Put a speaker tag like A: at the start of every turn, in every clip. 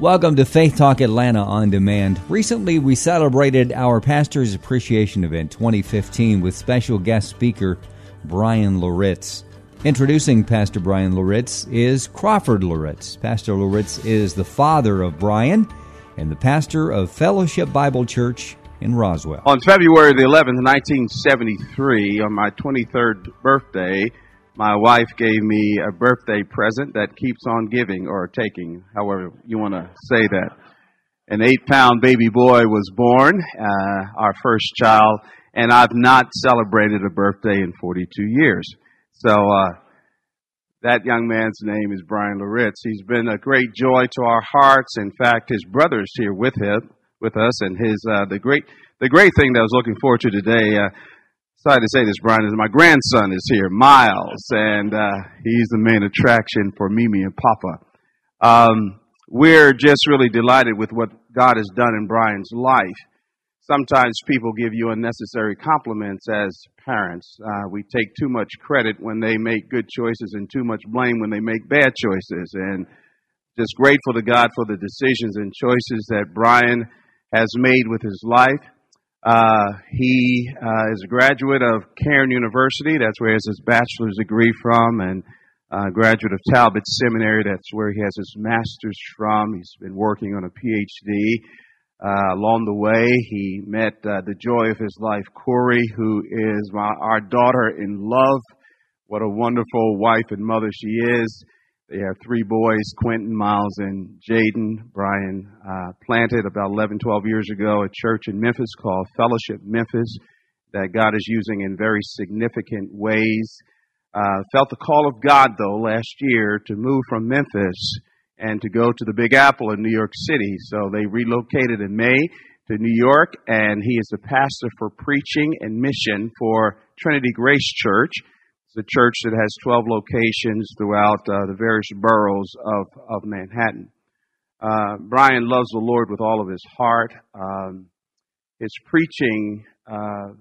A: Welcome to Faith Talk Atlanta on Demand. Recently, we celebrated our Pastor's Appreciation Event 2015 with special guest speaker Bryan Loritts. Introducing Pastor Bryan Loritts is Crawford Loritts. Pastor Loritts is the father of Bryan and the pastor of Fellowship Bible Church in Roswell.
B: On February the 11th, 1973, on my 23rd birthday, my wife gave me a birthday present that keeps on giving or taking, however you want to say that. An eight pound baby boy was born, uh, our first child, and I've not celebrated a birthday in 42 years. So, uh, that young man's name is Bryan Loritts. He's been a great joy to our hearts. In fact, his brother's here with him, with us, and his uh, the great the great thing that I was looking forward to today. Uh, Sorry to say this, Bryan, is my grandson is here, Miles, and uh, he's the main attraction for Mimi and Papa. Um, we're just really delighted with what God has done in Bryan's life. Sometimes people give you unnecessary compliments as parents. Uh, we take too much credit when they make good choices and too much blame when they make bad choices. And just grateful to God for the decisions and choices that Bryan has made with his life. Uh, he uh, is a graduate of Cairn University. That's where he has his bachelor's degree from, and uh, graduate of Talbot Seminary. That's where he has his master's from. He's been working on a PhD. Uh, along the way, he met uh, the joy of his life, Korie, who is my, our daughter in love. What a wonderful wife and mother she is. They have three boys, Quentin, Miles, and Jaden. Bryan uh, planted about 11, 12 years ago a church in Memphis called Fellowship Memphis that God is using in very significant ways. Uh, felt the call of God, though, last year to move from Memphis and to go to the Big Apple in New York City. So they relocated in May to New York, and he is the pastor for preaching and mission for Trinity Grace Church. It's a church that has 12 locations throughout uh, the various boroughs of, of Manhattan. Uh, Bryan loves the Lord with all of his heart. Um, his preaching uh,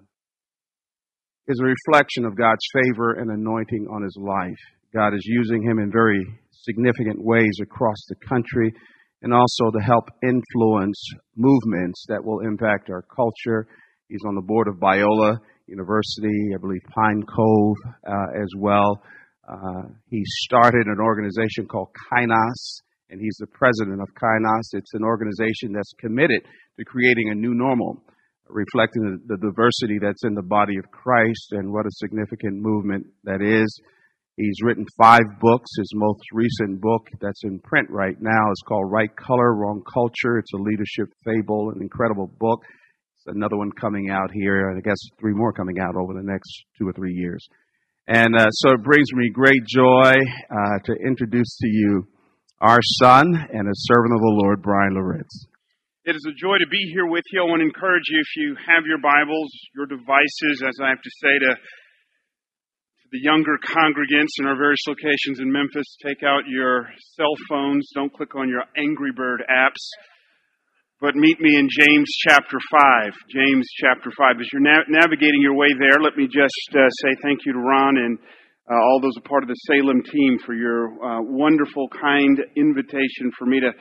B: is a reflection of God's favor and anointing on his life. God is using him in very significant ways across the country and also to help influence movements that will impact our culture. He's on the board of Biola University, I believe Pine Cove uh, as well. Uh, he started an organization called Kainos, and he's the president of Kainos. It's an organization that's committed to creating a new normal, reflecting the, the diversity that's in the body of Christ and what a significant movement that is. He's written five books. His most recent book that's in print right now is called Right Color, Wrong Culture. It's a leadership fable, an incredible book another one coming out here, and I guess three more coming out over the next two or three years. And uh, so it brings me great joy uh, to introduce to you our son and a servant of the Lord, Bryan Loritts.
C: It is a joy to be here with you. I want to encourage you, if you have your Bibles, your devices, as I have to say to, to the younger congregants in our various locations in Memphis, take out your cell phones. Don't click on your Angry Bird apps but meet me in James chapter 5. James chapter 5. As you're na- navigating your way there, let me just uh, say thank you to Ron and uh, all those a part of the Salem team for your uh, wonderful, kind invitation for me to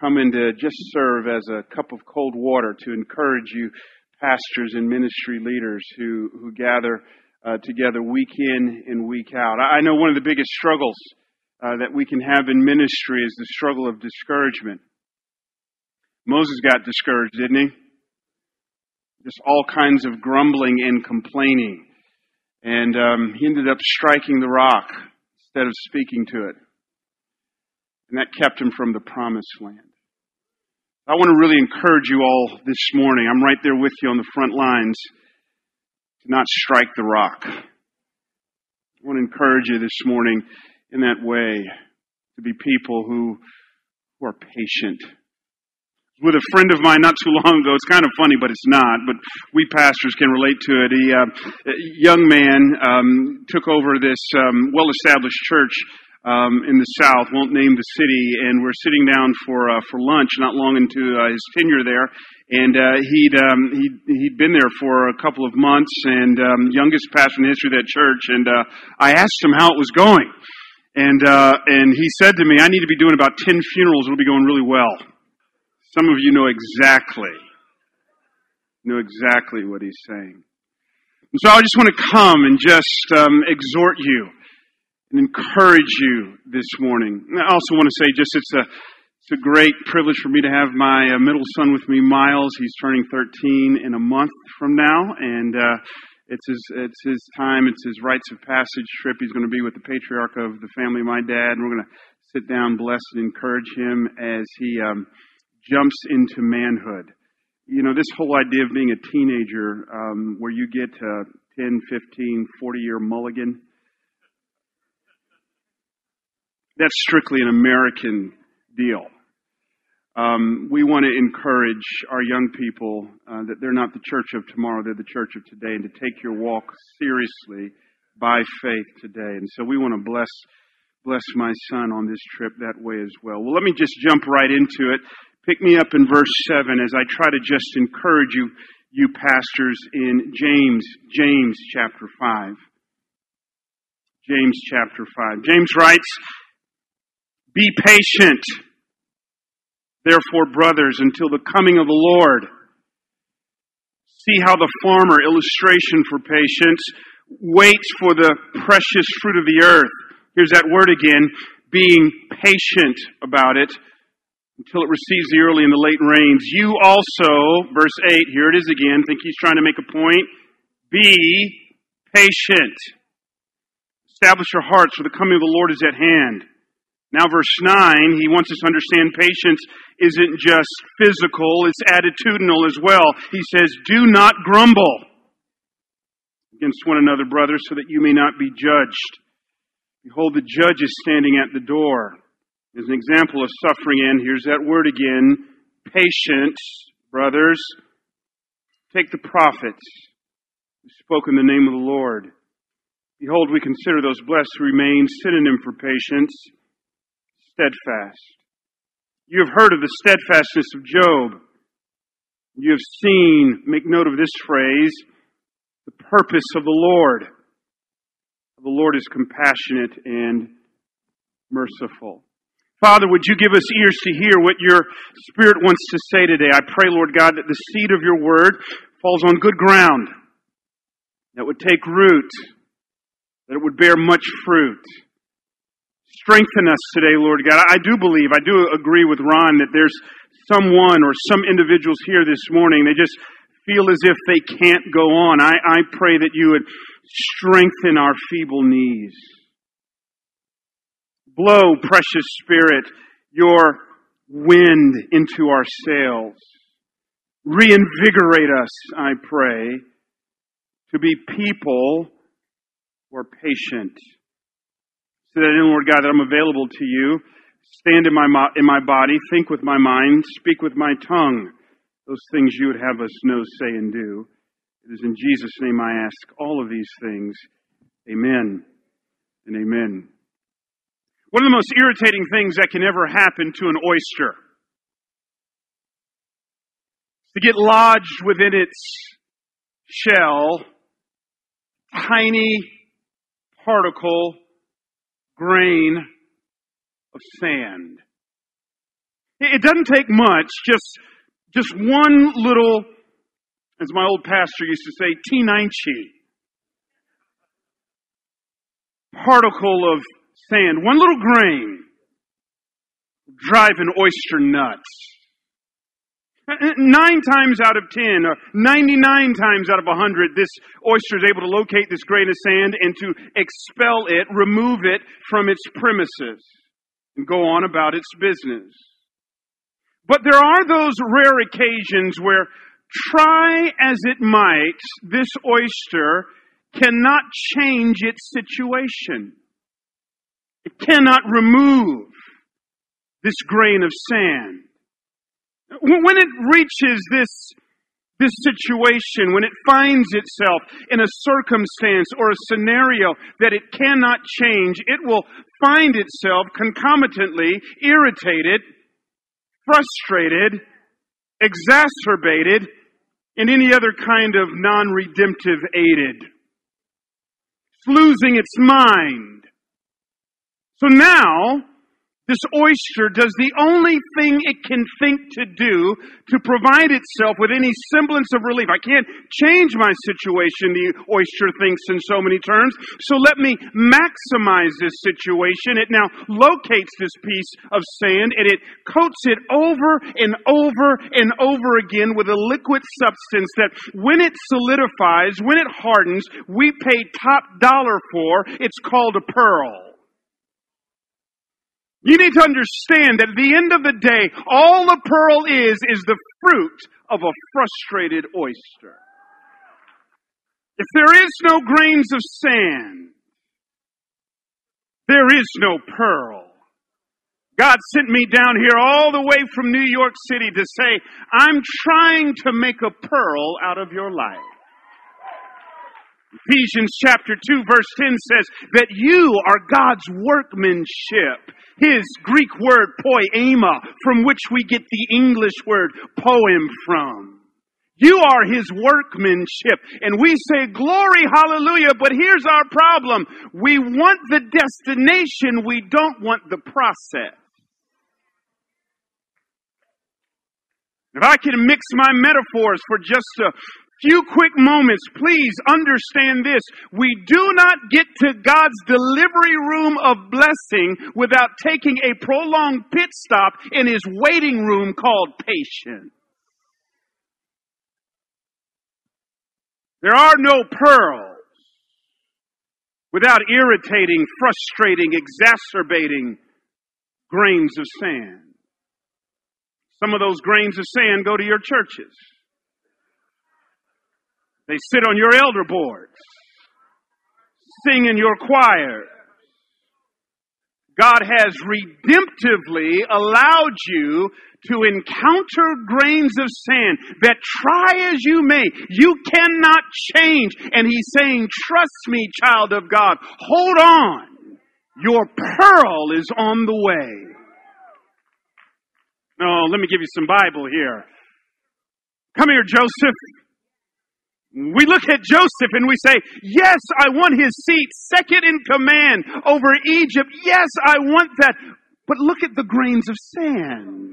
C: come and to just serve as a cup of cold water to encourage you, pastors and ministry leaders who, who gather uh, together week in and week out. I know one of the biggest struggles uh, that we can have in ministry is the struggle of discouragement. Moses got discouraged, didn't he? Just all kinds of grumbling and complaining. And um, he ended up striking the rock instead of speaking to it. And that kept him from the promised land. I want to really encourage you all this morning. I'm right there with you on the front lines to not strike the rock. I want to encourage you this morning in that way to be people who, who are patient. With a friend of mine not too long ago, it's kind of funny, but it's not. But we pastors can relate to it. Uh, a young man, um, took over this um, well-established church um, in the South. Won't name the city, and we're sitting down for uh, for lunch not long into uh, his tenure there, and uh, he'd um, he'd he'd been there for a couple of months, and um, youngest pastor in the history of that church. And uh, I asked him how it was going, and uh, and he said to me, "I need to be doing about ten funerals. It'll be going really well." Some of you know exactly know exactly what he's saying. And so I just want to come and just um, exhort you and encourage you this morning. I also want to say just it's a it's a great privilege for me to have my uh, middle son with me, Miles. He's turning 13 in a month from now, and uh, it's his it's his time. It's his rites of passage trip. He's going to be with the patriarch of the family, my dad, and we're going to sit down, bless, and encourage him as he um, jumps into manhood. You know, this whole idea of being a teenager, um, where you get a 10, 15, 40 year mulligan that's strictly an American deal. Um, we want to encourage our young people uh, that they're not the church of tomorrow, they're the church of today, and to take your walk seriously by faith today. And so we want to bless bless my son on this trip that way as well. Well, let me just jump right into it. Pick me up in verse 7 as I try to just encourage you, you pastors, in James, James chapter 5. James chapter 5. James writes, be patient, therefore, brothers, until the coming of the Lord. See how the farmer, illustration for patience, waits for the precious fruit of the earth. Here's that word again, being patient about it until it receives the early and the late rains. You also, verse 8, here it is again, think he's trying to make a point. Be patient. Establish your hearts, for the coming of the Lord is at hand. Now, verse 9, he wants us to understand patience isn't just physical, it's attitudinal as well. He says, Do not grumble against one another, brothers, so that you may not be judged. Behold, the judge is standing at the door. As an example of suffering, and here's that word again patience, brothers. Take the prophets who spoke in the name of the Lord. Behold, we consider those blessed who remain synonym for patience steadfast. You have heard of the steadfastness of Job. You have seen, make note of this phrase, the purpose of the Lord. The Lord is compassionate and merciful. Father, would you give us ears to hear what your Spirit wants to say today? I pray, Lord God, that the seed of your word falls on good ground, that would take root, that it would bear much fruit. Strengthen us today, Lord God. I do believe, I do agree with Ron that there's someone or some individuals here this morning, they just feel as if they can't go on. I, I pray that you would strengthen our feeble knees. Blow, precious Spirit, your wind into our sails. Reinvigorate us, I pray, to be people who are patient so that in Lord God that I'm available to you. Stand in my, in my body, think with my mind, speak with my tongue. Those things you would have us know, say, and do. It is in Jesus' name I ask all of these things. Amen and amen. One of the most irritating things that can ever happen to an oyster to get lodged within its shell, tiny particle grain of sand. It doesn't take much, just, just one little, as my old pastor used to say, T90 particle of sand, one little grain, drive an oyster nuts. Nine times out of ten, or 99 times out of 100, this oyster is able to locate this grain of sand and to expel it, remove it from its premises, and go on about its business. But there are those rare occasions where, try as it might, this oyster cannot change its situation. It cannot remove this grain of sand. When it reaches this, this situation, when it finds itself in a circumstance or a scenario that it cannot change, it will find itself concomitantly irritated, frustrated, exacerbated, and any other kind of non-redemptive aided. It's losing its mind. So now, this oyster does the only thing it can think to do to provide itself with any semblance of relief. I can't change my situation, the oyster thinks in so many terms. So let me maximize this situation. It now locates this piece of sand and it coats it over and over and over again with a liquid substance that when it solidifies, when it hardens, we pay top dollar for. It's called a pearl. You need to understand that at the end of the day, all the pearl is, is the fruit of a frustrated oyster. If there is no grains of sand, there is no pearl. God sent me down here all the way from New York City to say, I'm trying to make a pearl out of your life. Ephesians chapter 2 verse 10 says that you are God's workmanship. His Greek word poema, from which we get the English word poem from. You are His workmanship. And we say, glory, hallelujah, but here's our problem. We want the destination, we don't want the process. If I can mix my metaphors for just a few quick moments, please understand this. We do not get to God's delivery room of blessing without taking a prolonged pit stop in His waiting room called patience. There are no pearls without irritating, frustrating, exacerbating grains of sand. Some of those grains of sand go to your churches. They sit on your elder boards, sing in your choir. God has redemptively allowed you to encounter grains of sand that try as you may, you cannot change. And He's saying, trust me, child of God, hold on. Your pearl is on the way. No, let me give you some Bible here. Come here, Joseph. We look at Joseph and we say, yes, I want his seat, second in command over Egypt. Yes, I want that. But look at the grains of sand.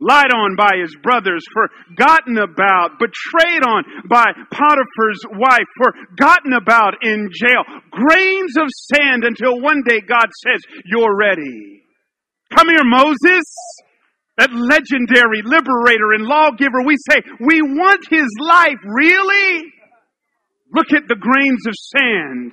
C: Lied on by his brothers, forgotten about, betrayed on by Potiphar's wife, forgotten about in jail. Grains of sand until one day God says, you're ready. Come here, Moses that legendary liberator and lawgiver, we say, we want his life, really? Look at the grains of sand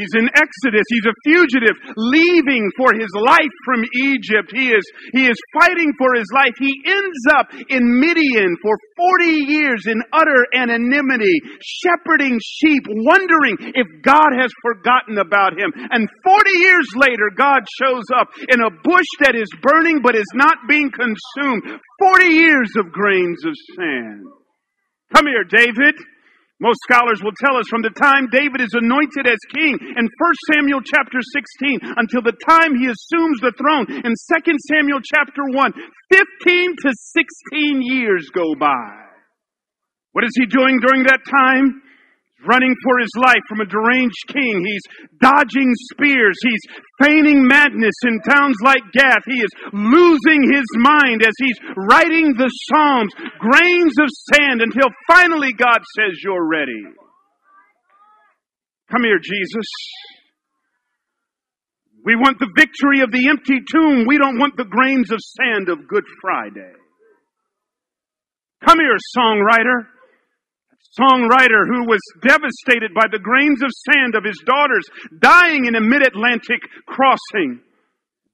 C: He's in Exodus. He's a fugitive leaving for his life from Egypt. He is, he is fighting for his life. He ends up in Midian for 40 years in utter anonymity, shepherding sheep, wondering if God has forgotten about him. And 40 years later, God shows up in a bush that is burning but is not being consumed. 40 years of grains of sand. Come here, David. Most scholars will tell us from the time David is anointed as king in 1 Samuel chapter 16 until the time he assumes the throne in 2 Samuel chapter 1, 15 to 16 years go by. What is he doing during that time? Running for his life from a deranged king. He's dodging spears. He's feigning madness in towns like Gath. He is losing his mind as he's writing the Psalms, grains of sand, until finally God says, You're ready. Come here, Jesus. We want the victory of the empty tomb. We don't want the grains of sand of Good Friday. Come here, songwriter songwriter who was devastated by the grains of sand of his daughters dying in a mid-Atlantic crossing.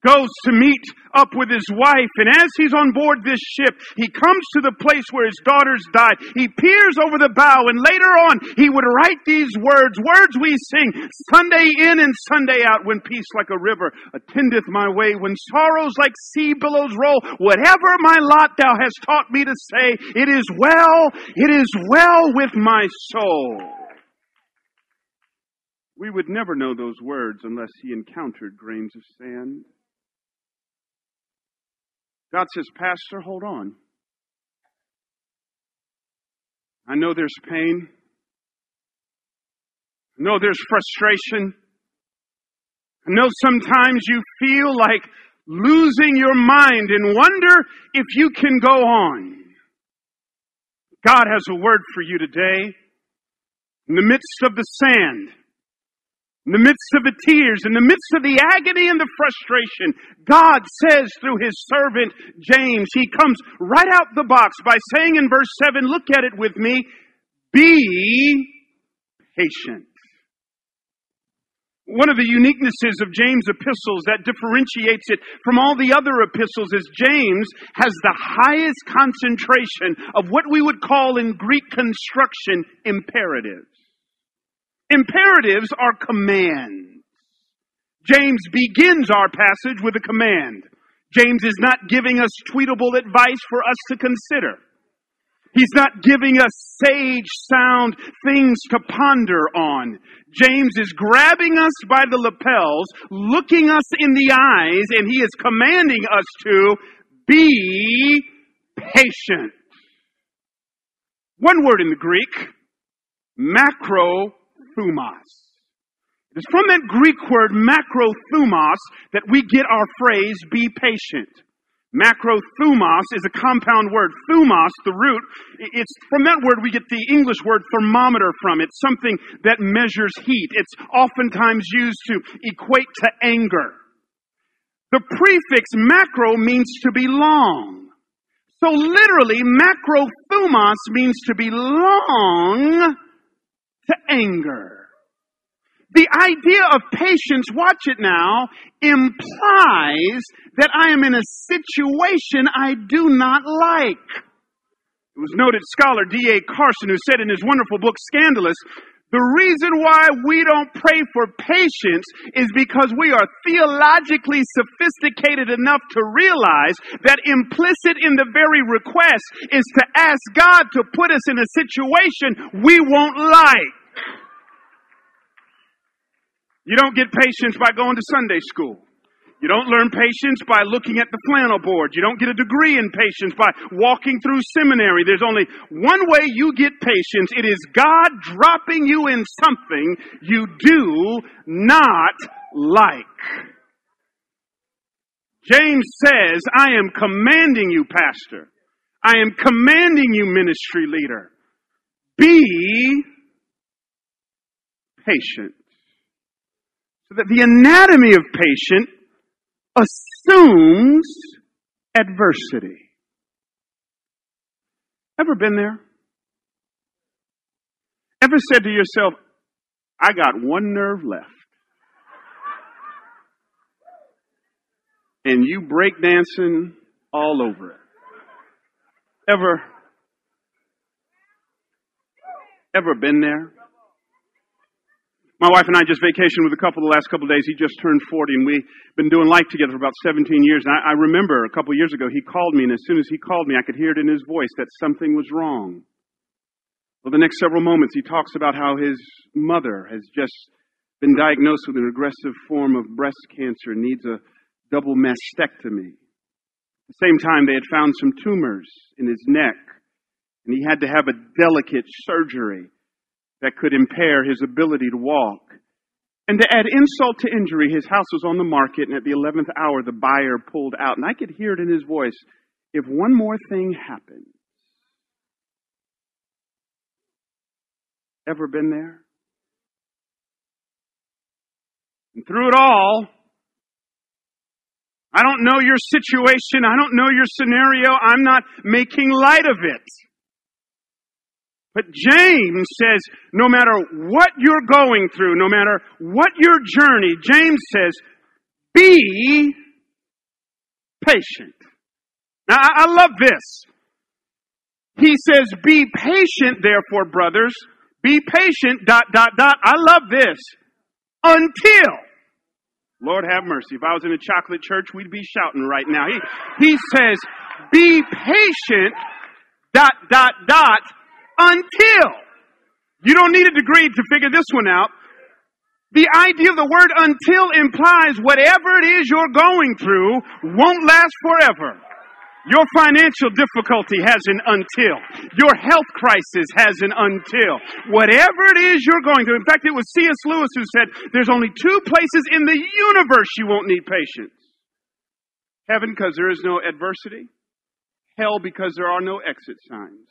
C: Goes to meet up with his wife. And as he's on board this ship, he comes to the place where his daughters died. He peers over the bow and later on he would write these words, words we sing, Sunday in and Sunday out when peace like a river attendeth my way, when sorrows like sea billows roll, whatever my lot thou hast taught me to say, it is well, it is well with my soul. We would never know those words unless he encountered grains of sand. God says, Pastor, hold on. I know there's pain. I know there's frustration. I know sometimes you feel like losing your mind and wonder if you can go on. God has a word for you today. In the midst of the sand, in the midst of the tears, in the midst of the agony and the frustration, God says through his servant James, he comes right out the box by saying in verse 7, look at it with me, be patient. One of the uniquenesses of James' epistles that differentiates it from all the other epistles is James has the highest concentration of what we would call in Greek construction imperatives. Imperatives are commands. James begins our passage with a command. James is not giving us tweetable advice for us to consider. He's not giving us sage sound things to ponder on. James is grabbing us by the lapels, looking us in the eyes, and he is commanding us to be patient. One word in the Greek, macro thumos. It is from that Greek word macrothumos that we get our phrase be patient. Macrothumos is a compound word. Thumos, the root, it's from that word we get the English word thermometer from. It's something that measures heat. It's oftentimes used to equate to anger. The prefix macro means to be long. So literally, macrothumos means to be long to anger. The idea of patience, watch it now, implies that I am in a situation I do not like. It was noted scholar D.A. Carson who said in his wonderful book Scandalous, the reason why we don't pray for patience is because we are theologically sophisticated enough to realize that implicit in the very request is to ask God to put us in a situation we won't like. You don't get patience by going to Sunday school. You don't learn patience by looking at the flannel board. You don't get a degree in patience by walking through seminary. There's only one way you get patience. It is God dropping you in something you do not like. James says, I am commanding you, pastor. I am commanding you, ministry leader. Be patient. So that the anatomy of patient assumes adversity. Ever been there? Ever said to yourself, I got one nerve left? And you break dancing all over it. Ever, ever been there? My wife and I just vacationed with a couple the last couple of days. He just turned 40 and we've been doing life together for about 17 years. And I, I remember a couple of years ago he called me and as soon as he called me I could hear it in his voice that something was wrong. Well, the next several moments he talks about how his mother has just been diagnosed with an aggressive form of breast cancer and needs a double mastectomy. At the same time, they had found some tumors in his neck and he had to have a delicate surgery that could impair his ability to walk. And to add insult to injury, his house was on the market, and at the 11th hour, the buyer pulled out. And I could hear it in his voice if one more thing happens. Ever been there? And through it all, I don't know your situation. I don't know your scenario. I'm not making light of it. But James says, no matter what you're going through, no matter what your journey, James says, be patient. Now, I, love this. He says, be patient, therefore, brothers. Be patient, dot, dot, dot. I love this. Until. Lord have mercy. If I was in a chocolate church, we'd be shouting right now. He, he says, be patient, dot, dot, dot, until. You don't need a degree to figure this one out. The idea of the word until implies whatever it is you're going through won't last forever. Your financial difficulty has an until. Your health crisis has an until. Whatever it is you're going through. In fact, it was C.S. Lewis who said, there's only two places in the universe you won't need patience. Heaven because there is no adversity. Hell because there are no exit signs.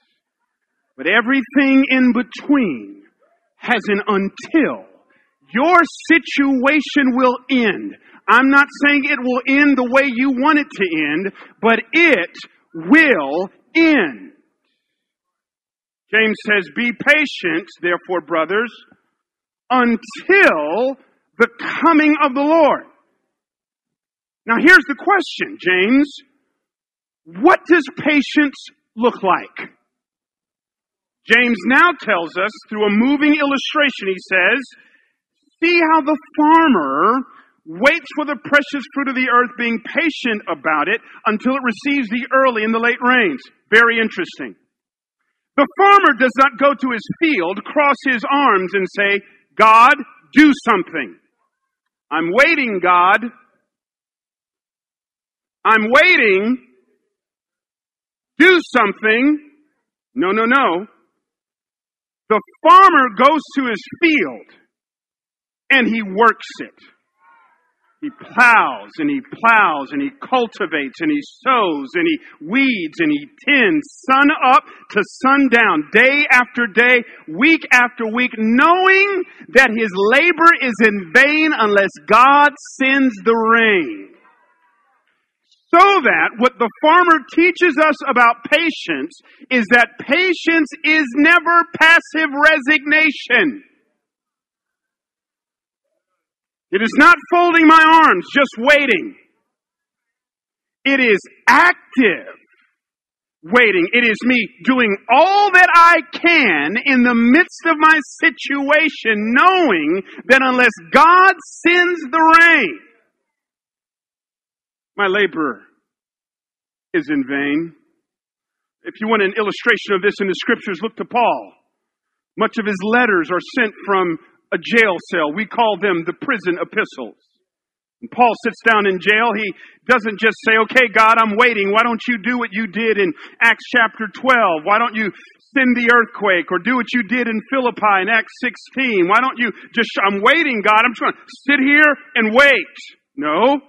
C: But everything in between has an until. Your situation will end. I'm not saying it will end the way you want it to end, but it will end. James says, Be patient, therefore, brothers, until the coming of the Lord. Now, here's the question, James. What does patience look like? James now tells us through a moving illustration, he says, See how the farmer waits for the precious fruit of the earth, being patient about it until it receives the early and the late rains. Very interesting. The farmer does not go to his field, cross his arms, and say, God, do something. I'm waiting, God. I'm waiting. Do something. No, no, no. The farmer goes to his field and he works it. He plows and he plows and he cultivates and he sows and he weeds and he tends sun up to sundown, day after day, week after week, knowing that his labor is in vain unless God sends the rain. So that what the farmer teaches us about patience is that patience is never passive resignation. It is not folding my arms, just waiting. It is active waiting. It is me doing all that I can in the midst of my situation, knowing that unless God sends the rain, my labor is in vain. If you want an illustration of this in the scriptures, look to Paul. Much of his letters are sent from a jail cell. We call them the prison epistles. And Paul sits down in jail. He doesn't just say, okay, God, I'm waiting. Why don't you do what you did in Acts chapter 12? Why don't you send the earthquake or do what you did in Philippi in Acts 16? Why don't you just, I'm waiting, God. I'm trying to sit here and wait. No.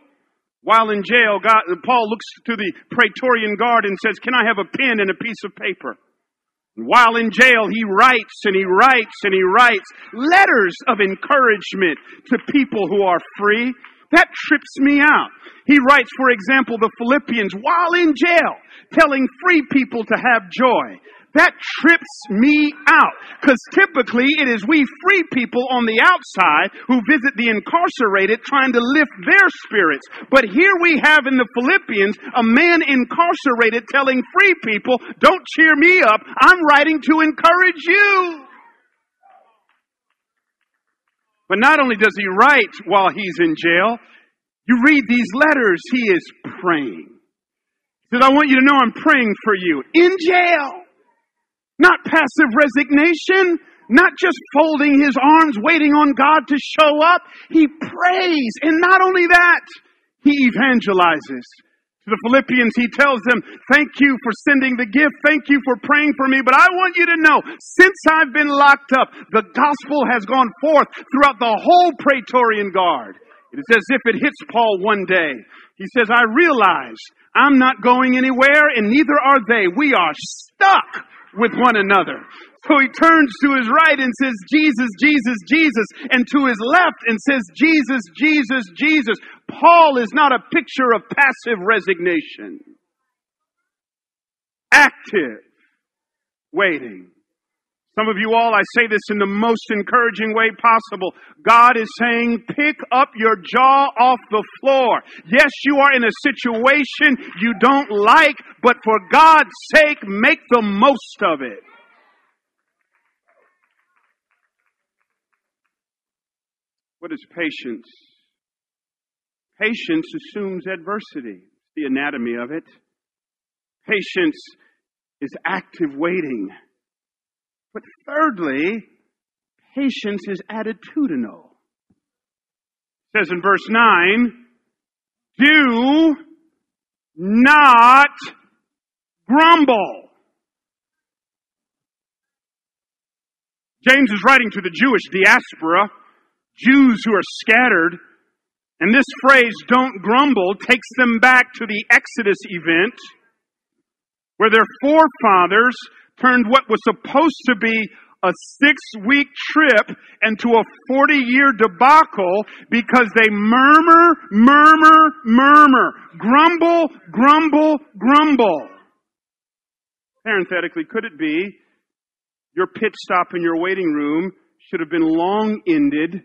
C: While in jail, God, Paul looks to the Praetorian guard and says, can I have a pen and a piece of paper? While in jail, he writes and he writes and he writes letters of encouragement to people who are free. That trips me out. He writes, for example, the Philippians while in jail, telling free people to have joy. That trips me out. Because typically it is we free people on the outside who visit the incarcerated trying to lift their spirits. But here we have in the Philippians a man incarcerated telling free people, don't cheer me up. I'm writing to encourage you. But not only does he write while he's in jail, you read these letters, he is praying. He says, I want you to know I'm praying for you in jail. Not passive resignation, not just folding his arms waiting on God to show up. He prays. And not only that, he evangelizes. To the Philippians, he tells them, thank you for sending the gift. Thank you for praying for me. But I want you to know, since I've been locked up, the gospel has gone forth throughout the whole Praetorian Guard. It is as if it hits Paul one day. He says, I realize I'm not going anywhere and neither are they. We are stuck with one another. So he turns to his right and says, Jesus, Jesus, Jesus, and to his left and says, Jesus, Jesus, Jesus. Paul is not a picture of passive resignation. Active waiting. Some of you all, I say this in the most encouraging way possible. God is saying, pick up your jaw off the floor. Yes, you are in a situation you don't like, but for God's sake, make the most of it. What is patience? Patience assumes adversity, the anatomy of it. Patience is active waiting. But thirdly, patience is attitudinal. It says in verse 9, do not grumble. James is writing to the Jewish diaspora, Jews who are scattered, and this phrase, don't grumble, takes them back to the Exodus event where their forefathers turned what was supposed to be a six week trip into a 40 year debacle because they murmur, murmur, murmur, grumble, grumble, grumble. Parenthetically, could it be your pit stop in your waiting room should have been long ended,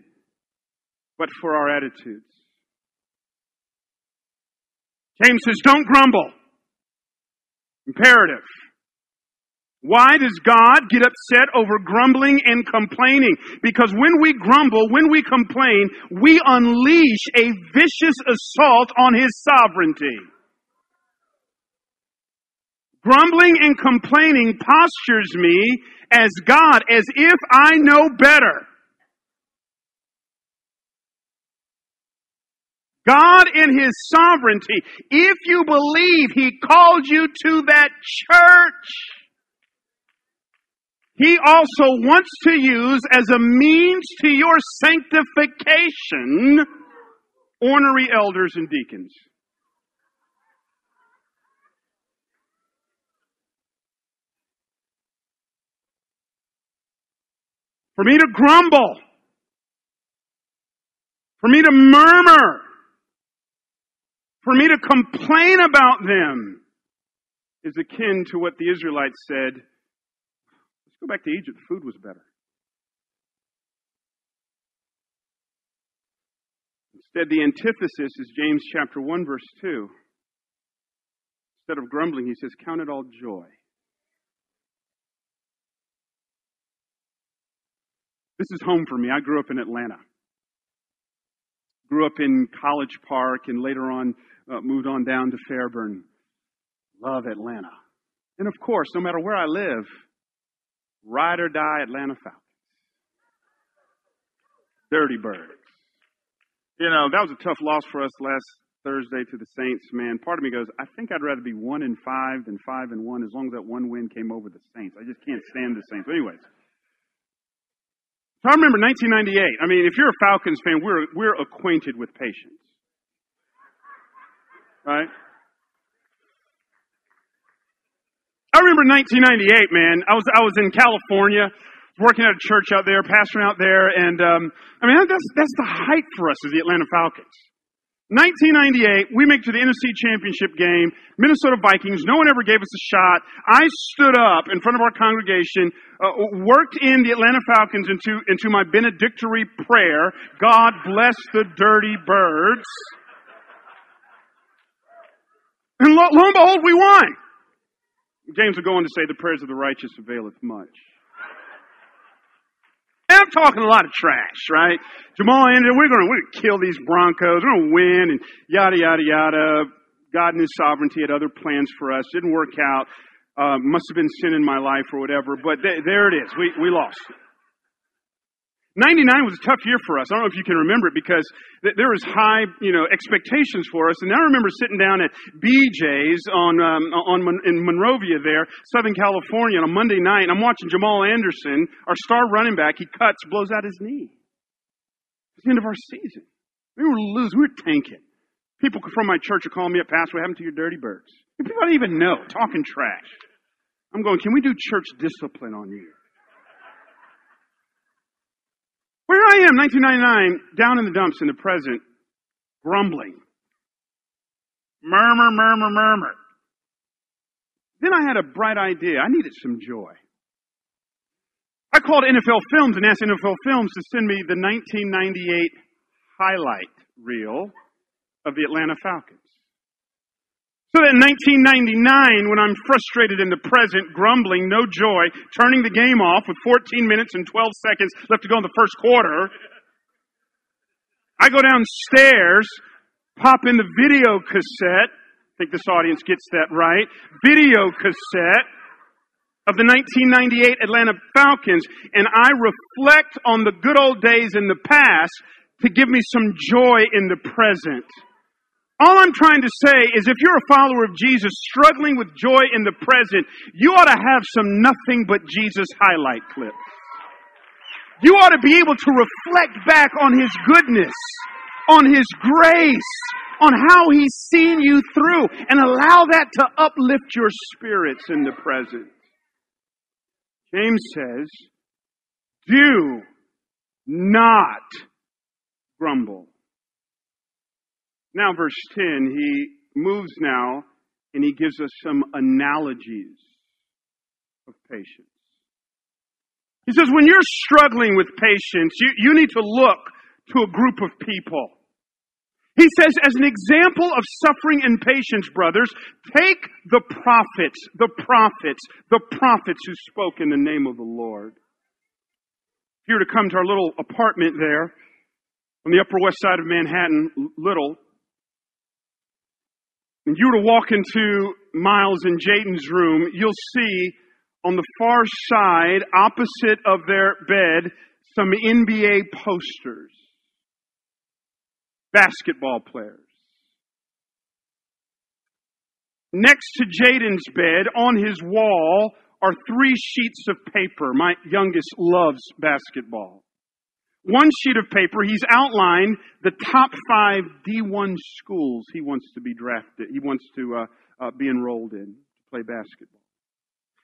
C: but for our attitudes? James says, don't grumble. Imperative. Why does God get upset over grumbling and complaining? Because when we grumble, when we complain, we unleash a vicious assault on His sovereignty. Grumbling and complaining postures me as God, as if I know better. God in His sovereignty, if you believe He called you to that church, He also wants to use as a means to your sanctification ornery elders and deacons. For me to grumble, for me to murmur, for me to complain about them is akin to what the Israelites said. Go back to Egypt. Food was better. Instead, the antithesis is James chapter 1, verse 2. Instead of grumbling, he says, Count it all joy. This is home for me. I grew up in Atlanta. Grew up in College Park and later on uh, moved on down to Fairburn. Love Atlanta. And of course, no matter where I live, ride or die Atlanta Falcons. Dirty Birds. You know, that was a tough loss for us last Thursday to the Saints, man. Part of me goes, I think I'd rather be one and five than five and one as long as that one win came over the Saints. I just can't stand the Saints. But anyways. So I remember 1998. I mean, if you're a Falcons fan, we're, we're acquainted with patience. Right? I remember 1998, man. I was I was in California, working at a church out there, pastoring out there, and um, I mean that's that's the height for us as the Atlanta Falcons. 1998, we make to the NFC Championship game, Minnesota Vikings. No one ever gave us a shot. I stood up in front of our congregation, uh, worked in the Atlanta Falcons into into my benedictory prayer. God bless the dirty birds. And lo, lo and behold, we won. James will go on to say, the prayers of the righteous availeth much. I'm talking a lot of trash, right? Jamal ended, we're we're gonna kill these Broncos, we're gonna win, and yada, yada, yada. God in His sovereignty had other plans for us. Didn't work out. Uh, must have been sin in my life or whatever, but th- there it is. We, we lost. 99 was a tough year for us. I don't know if you can remember it because th- there was high, you know, expectations for us. And I remember sitting down at BJ's on, um, on in Monrovia there, Southern California on a Monday night. And I'm watching Jamal Anderson, our star running back. He cuts, blows out his knee. It's the end of our season. We were losing. We were tanking. People from my church are calling me up, Pastor, what happened to your dirty birds? People don't even know, talking trash. I'm going, can we do church discipline on you? Where I am, 1999, down in the dumps in the present, grumbling. Murmur, murmur, murmur. Then I had a bright idea. I needed some joy. I called NFL Films and asked NFL Films to send me the 1998 highlight reel of the Atlanta Falcons. So that in 1999, when I'm frustrated in the present, grumbling, no joy, turning the game off with 14 minutes and 12 seconds left to go in the first quarter, I go downstairs, pop in the video cassette. I think this audience gets that right. Video cassette of the 1998 Atlanta Falcons, and I reflect on the good old days in the past to give me some joy in the present. All I'm trying to say is if you're a follower of Jesus struggling with joy in the present, you ought to have some nothing but Jesus highlight clips. You ought to be able to reflect back on His goodness, on His grace, on how He's seen you through, and allow that to uplift your spirits in the present. James says, do not grumble. Now, verse 10, he moves now and he gives us some analogies of patience. He says, when you're struggling with patience, you, you need to look to a group of people. He says, as an example of suffering and patience, brothers, take the prophets, the prophets, the prophets who spoke in the name of the Lord. If you were to come to our little apartment there on the Upper West Side of Manhattan, Little, and you were to walk into Miles and Jayden's room, you'll see on the far side, opposite of their bed, some NBA posters. Basketball players. Next to Jayden's bed, on his wall, are three sheets of paper. My youngest loves basketball one sheet of paper, he's outlined the top five D1 schools he wants to be drafted, he wants to uh, uh, be enrolled in to play basketball.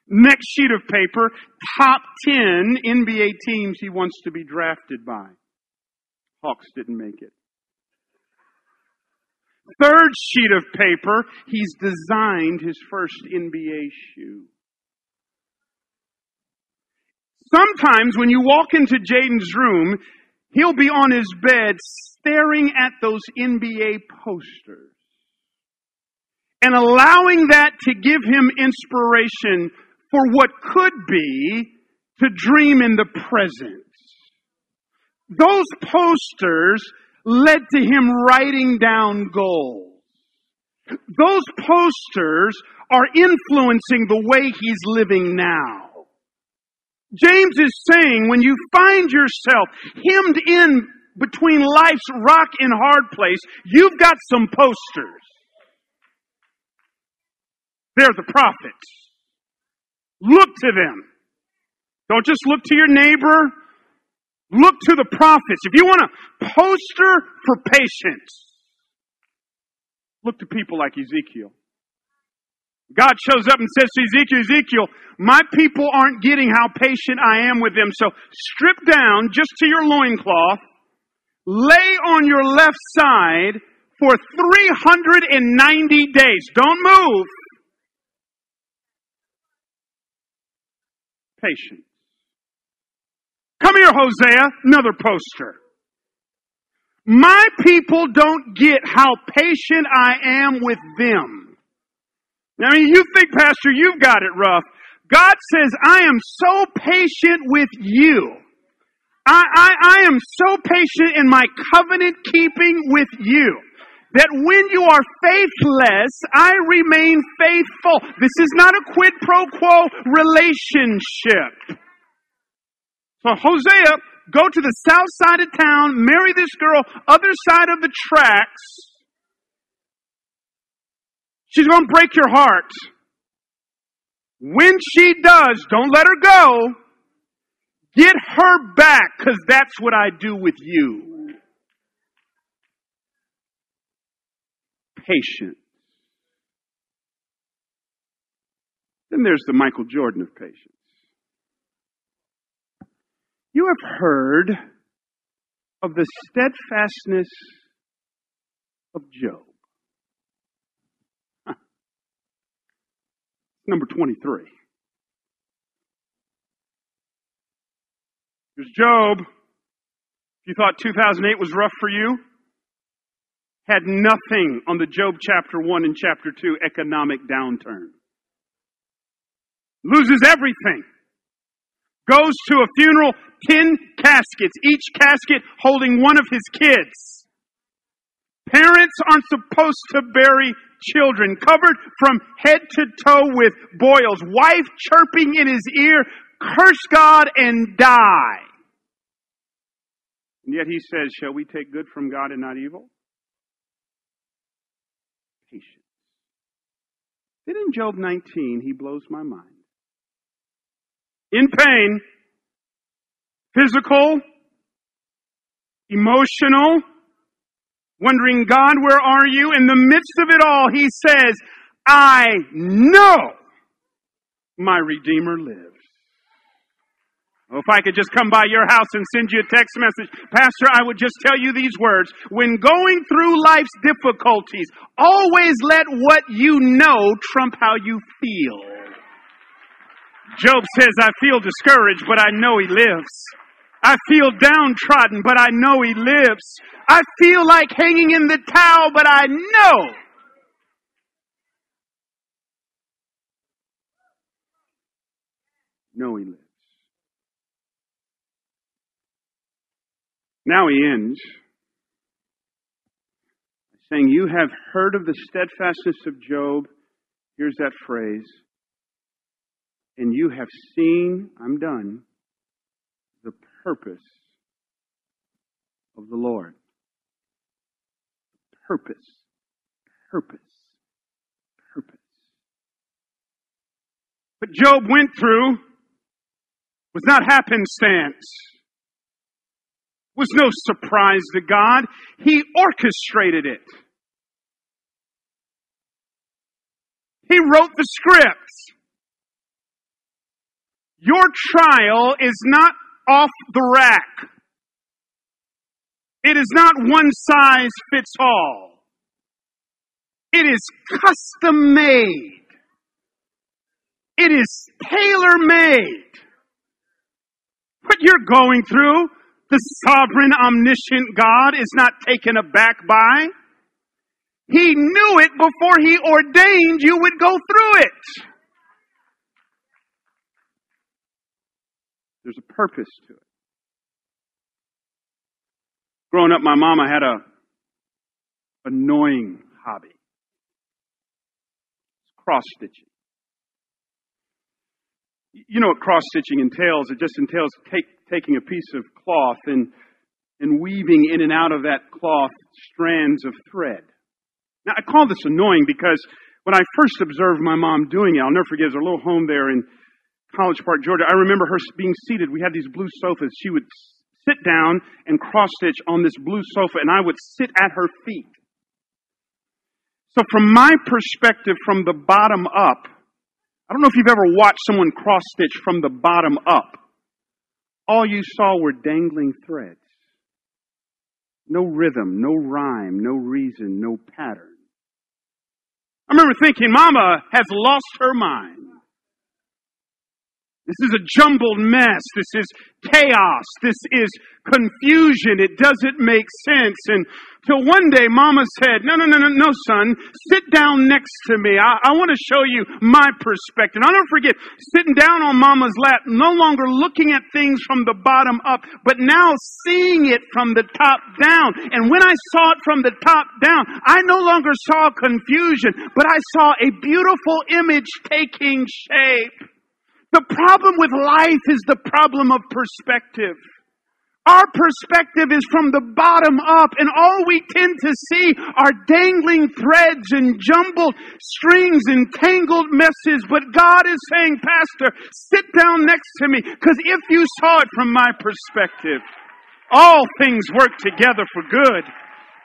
C: Next sheet of paper, top 10 NBA teams he wants to be drafted by. Hawks didn't make it. Third sheet of paper, he's designed his first NBA shoe. Sometimes when you walk into Jaden's room, he'll be on his bed staring at those NBA posters and allowing that to give him inspiration for what could be to dream in the present. Those posters led to him writing down goals. Those posters are influencing the way he's living now. James is saying when you find yourself hemmed in between life's rock and hard place, you've got some posters. They're the prophets. Look to them. Don't just look to your neighbor. Look to the prophets. If you want a poster for patience, look to people like Ezekiel. God shows up and says to Ezekiel, Ezekiel, my people aren't getting how patient I am with them. So strip down just to your loincloth, lay on your left side for 390 days. Don't move. Patience. Come here, Hosea. Another poster. My people don't get how patient I am with them. Now, you think, Pastor, you've got it rough. God says, I am so patient with you. I, I, I am so patient in my covenant keeping with you that when you are faithless, I remain faithful. This is not a quid pro quo relationship. So Hosea, go to the south side of town, marry this girl, other side of the tracks, She's going to break your heart. When she does, don't let her go. Get her back because that's what I do with you. Patience. Then there's the Michael Jordan of patience. You have heard of the steadfastness of Job. Number 23. There's Job. If you thought 2008 was rough for you, had nothing on the Job chapter 1 and chapter 2 economic downturn. Loses everything. Goes to a funeral, 10 caskets, each casket holding one of his kids. Parents aren't supposed to bury children, covered from head to toe with boils, wife chirping in his ear, curse God and die. And yet he says, Shall we take good from God and not evil? Patience. Then in Job 19, he blows my mind. In pain, physical, emotional, wondering, God, where are you? In the midst of it all, he says, I know my Redeemer lives. Oh, if I could just come by your house and send you a text message, Pastor, I would just tell you these words. When going through life's difficulties, always let what you know trump how you feel. Job says, I feel discouraged, but I know he lives. I feel downtrodden, but I know he lives. I feel like hanging in the towel, but I know. Know he lives. Now he ends saying, You have heard of the steadfastness of Job. Here's that phrase. And you have seen, I'm done, purpose of the Lord. Purpose. Purpose. Purpose. What Job went through was not happenstance was no surprise to God. He orchestrated it. He wrote the script. Your trial is not off the rack. It is not one size fits all. It is custom made. It is tailor made. What you're going through the sovereign, omniscient God is not taken aback by. He knew it before He ordained you would go through it. There's a purpose to it. Growing up, my mama had a annoying hobby. Cross stitching. You know what cross stitching entails? It just entails take, taking a piece of cloth and, and weaving in and out of that cloth strands of thread. Now, I call this annoying because when I first observed my mom doing it, I'll never forget, there's a little home there in College Park, Georgia. I remember her being seated. We had these blue sofas. She would sit down and cross stitch on this blue sofa, and I would sit at her feet. So, from my perspective, from the bottom up, I don't know if you've ever watched someone cross stitch from the bottom up. All you saw were dangling threads. No rhythm, no rhyme, no reason, no pattern. I remember thinking, Mama has lost her mind. This is a jumbled mess. This is chaos. This is confusion. It doesn't make sense. And till one day mama said, no, no, no, no, no, son, sit down next to me. I, I want to show you my perspective. I'll never forget sitting down on mama's lap, no longer looking at things from the bottom up, but now seeing it from the top down. And when I saw it from the top down, I no longer saw confusion, but I saw a beautiful image taking shape. The problem with life is the problem of perspective. Our perspective is from the bottom up, and all we tend to see are dangling threads and jumbled strings and tangled messes. But God is saying, Pastor, sit down next to me, because if you saw it from my perspective, all things work together for good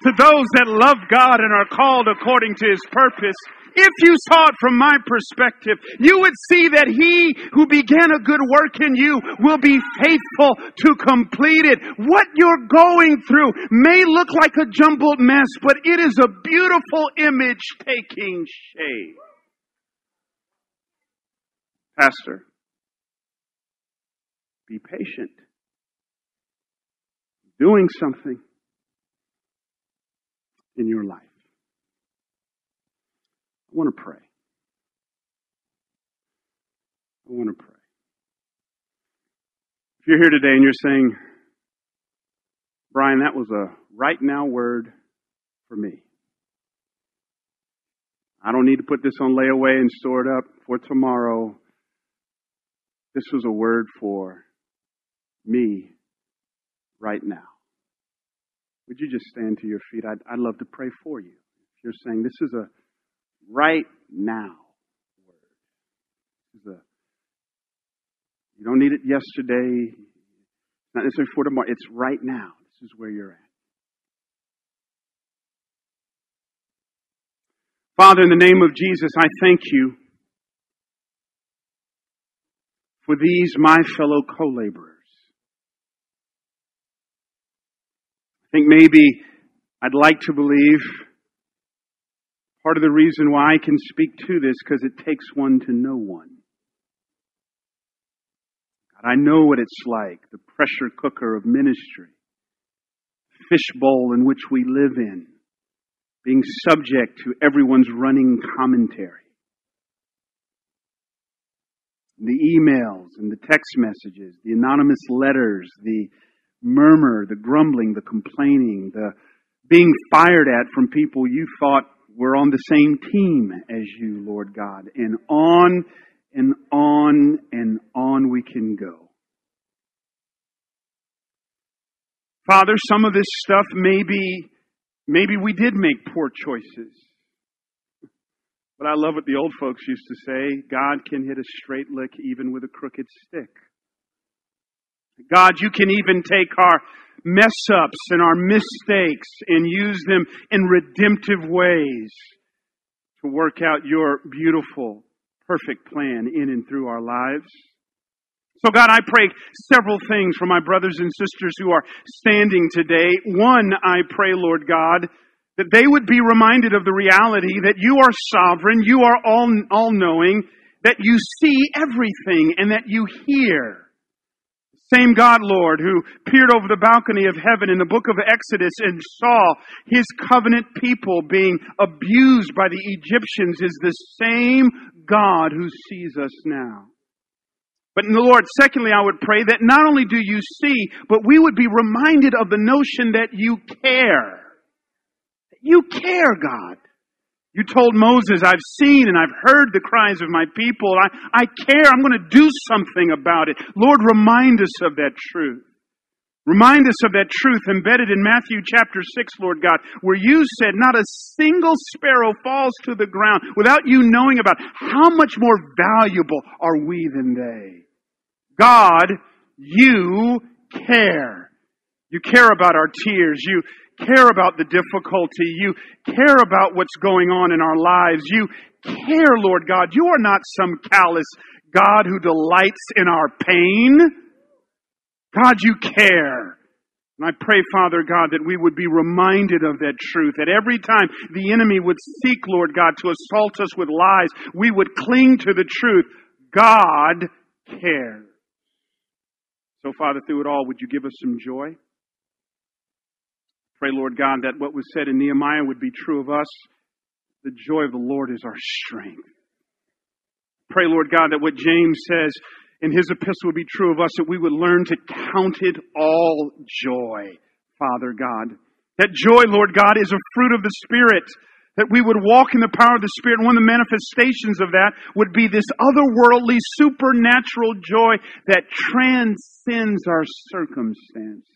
C: to those that love God and are called according to his purpose. If you saw it from my perspective, you would see that he who began a good work in you will be faithful to complete it. What you're going through may look like a jumbled mess, but it is a beautiful image taking shape. Pastor, be patient. doing something in your life. I want to pray. I want to pray. If you're here today and you're saying, Bryan, that was a right now word for me. I don't need to put this on layaway and store it up for tomorrow. This was a word for me right now. Would you just stand to your feet? I'd, I'd love to pray for you. If you're saying this is a right now you don't need it yesterday, not necessarily for tomorrow. It's right now. This is where you're at. Father, in the name of Jesus, I thank you for these, my fellow co laborers. I think maybe I'd like to believe part of the reason why I can speak to this because it takes one to know one. God, I know what it's like, the pressure cooker of ministry, fishbowl in which we live in, being subject to everyone's running commentary. The emails and the text messages, the anonymous letters, the murmur, the grumbling, the complaining, the being fired at from people you thought were on the same team as you, Lord God. And on and on and on we can go. Father, some of this stuff maybe, maybe we did make poor choices. But I love what the old folks used to say God can hit a straight lick even with a crooked stick. God, you can even take our mess ups and our mistakes and use them in redemptive ways to work out your beautiful, perfect plan in and through our lives. So, God, I pray several things for my brothers and sisters who are standing today. One, I pray, Lord God, that they would be reminded of the reality that you are sovereign, you are all, all knowing, that you see everything and that you hear. Same God, Lord, who peered over the balcony of heaven in the book of Exodus and saw his covenant people being abused by the Egyptians is the same God who sees us now. But in the Lord, secondly, I would pray that not only do you see, but we would be reminded of the notion that you care. You care, God. You told Moses, I've seen and I've heard the cries of my people. I, I care. I'm going to do something about it. Lord, remind us of that truth. Remind us of that truth embedded in Matthew chapter 6, Lord God, where you said not a single sparrow falls to the ground without you knowing about how much more valuable are we than they. God, you care. You care about our tears. You care about the difficulty. You care about what's going on in our lives. You care, Lord God. You are not some callous God who delights in our pain. God, you care. And I pray, Father God, that we would be reminded of that truth, that every time the enemy would seek, Lord God, to assault us with lies, we would cling to the truth. God cares. So, Father, through it all, would you give us some joy? Pray, Lord God, that what was said in Nehemiah would be true of us. The joy of the Lord is our strength. Pray, Lord God, that what James says in his epistle would be true of us, that we would learn to count it all joy, Father God. That joy, Lord God, is a fruit of the Spirit. That we would walk in the power of the Spirit. And one of the manifestations of that would be this otherworldly, supernatural joy that transcends our circumstance.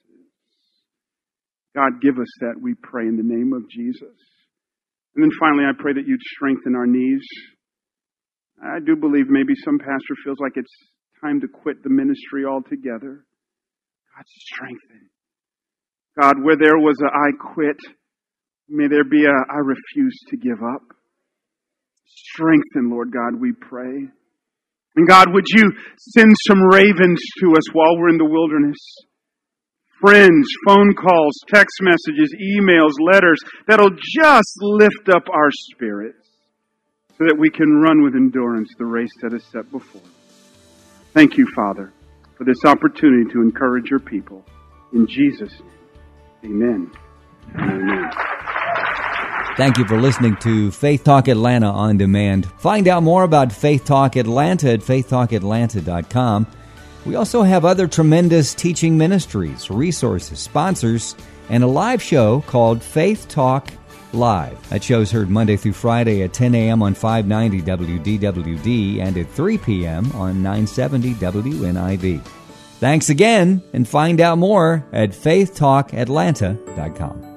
C: God, give us that, we pray, in the name of Jesus. And then finally, I pray that you'd strengthen our knees. I do believe maybe some pastor feels like it's time to quit the ministry altogether. God, strengthen. God, where there was a I quit, may there be a I refuse to give up. Strengthen, Lord God, we pray. And God, would you send some ravens to us while we're in the wilderness? Friends, phone calls, text messages, emails, letters that'll just lift up our spirits so that we can run with endurance the race that is set before us. Thank you, Father, for this opportunity to encourage your people. In Jesus' name.
B: Amen. Amen.
A: Thank you for listening to Faith Talk Atlanta on demand. Find out more about Faith Talk Atlanta at faithtalkatlanta.com. We also have other tremendous teaching ministries, resources, sponsors, and a live show called Faith Talk Live. That show's heard Monday through Friday at 10 a.m. on 590 WDWD and at 3 p.m. on 970 WNIV. Thanks again, and find out more at faithtalkatlanta.com.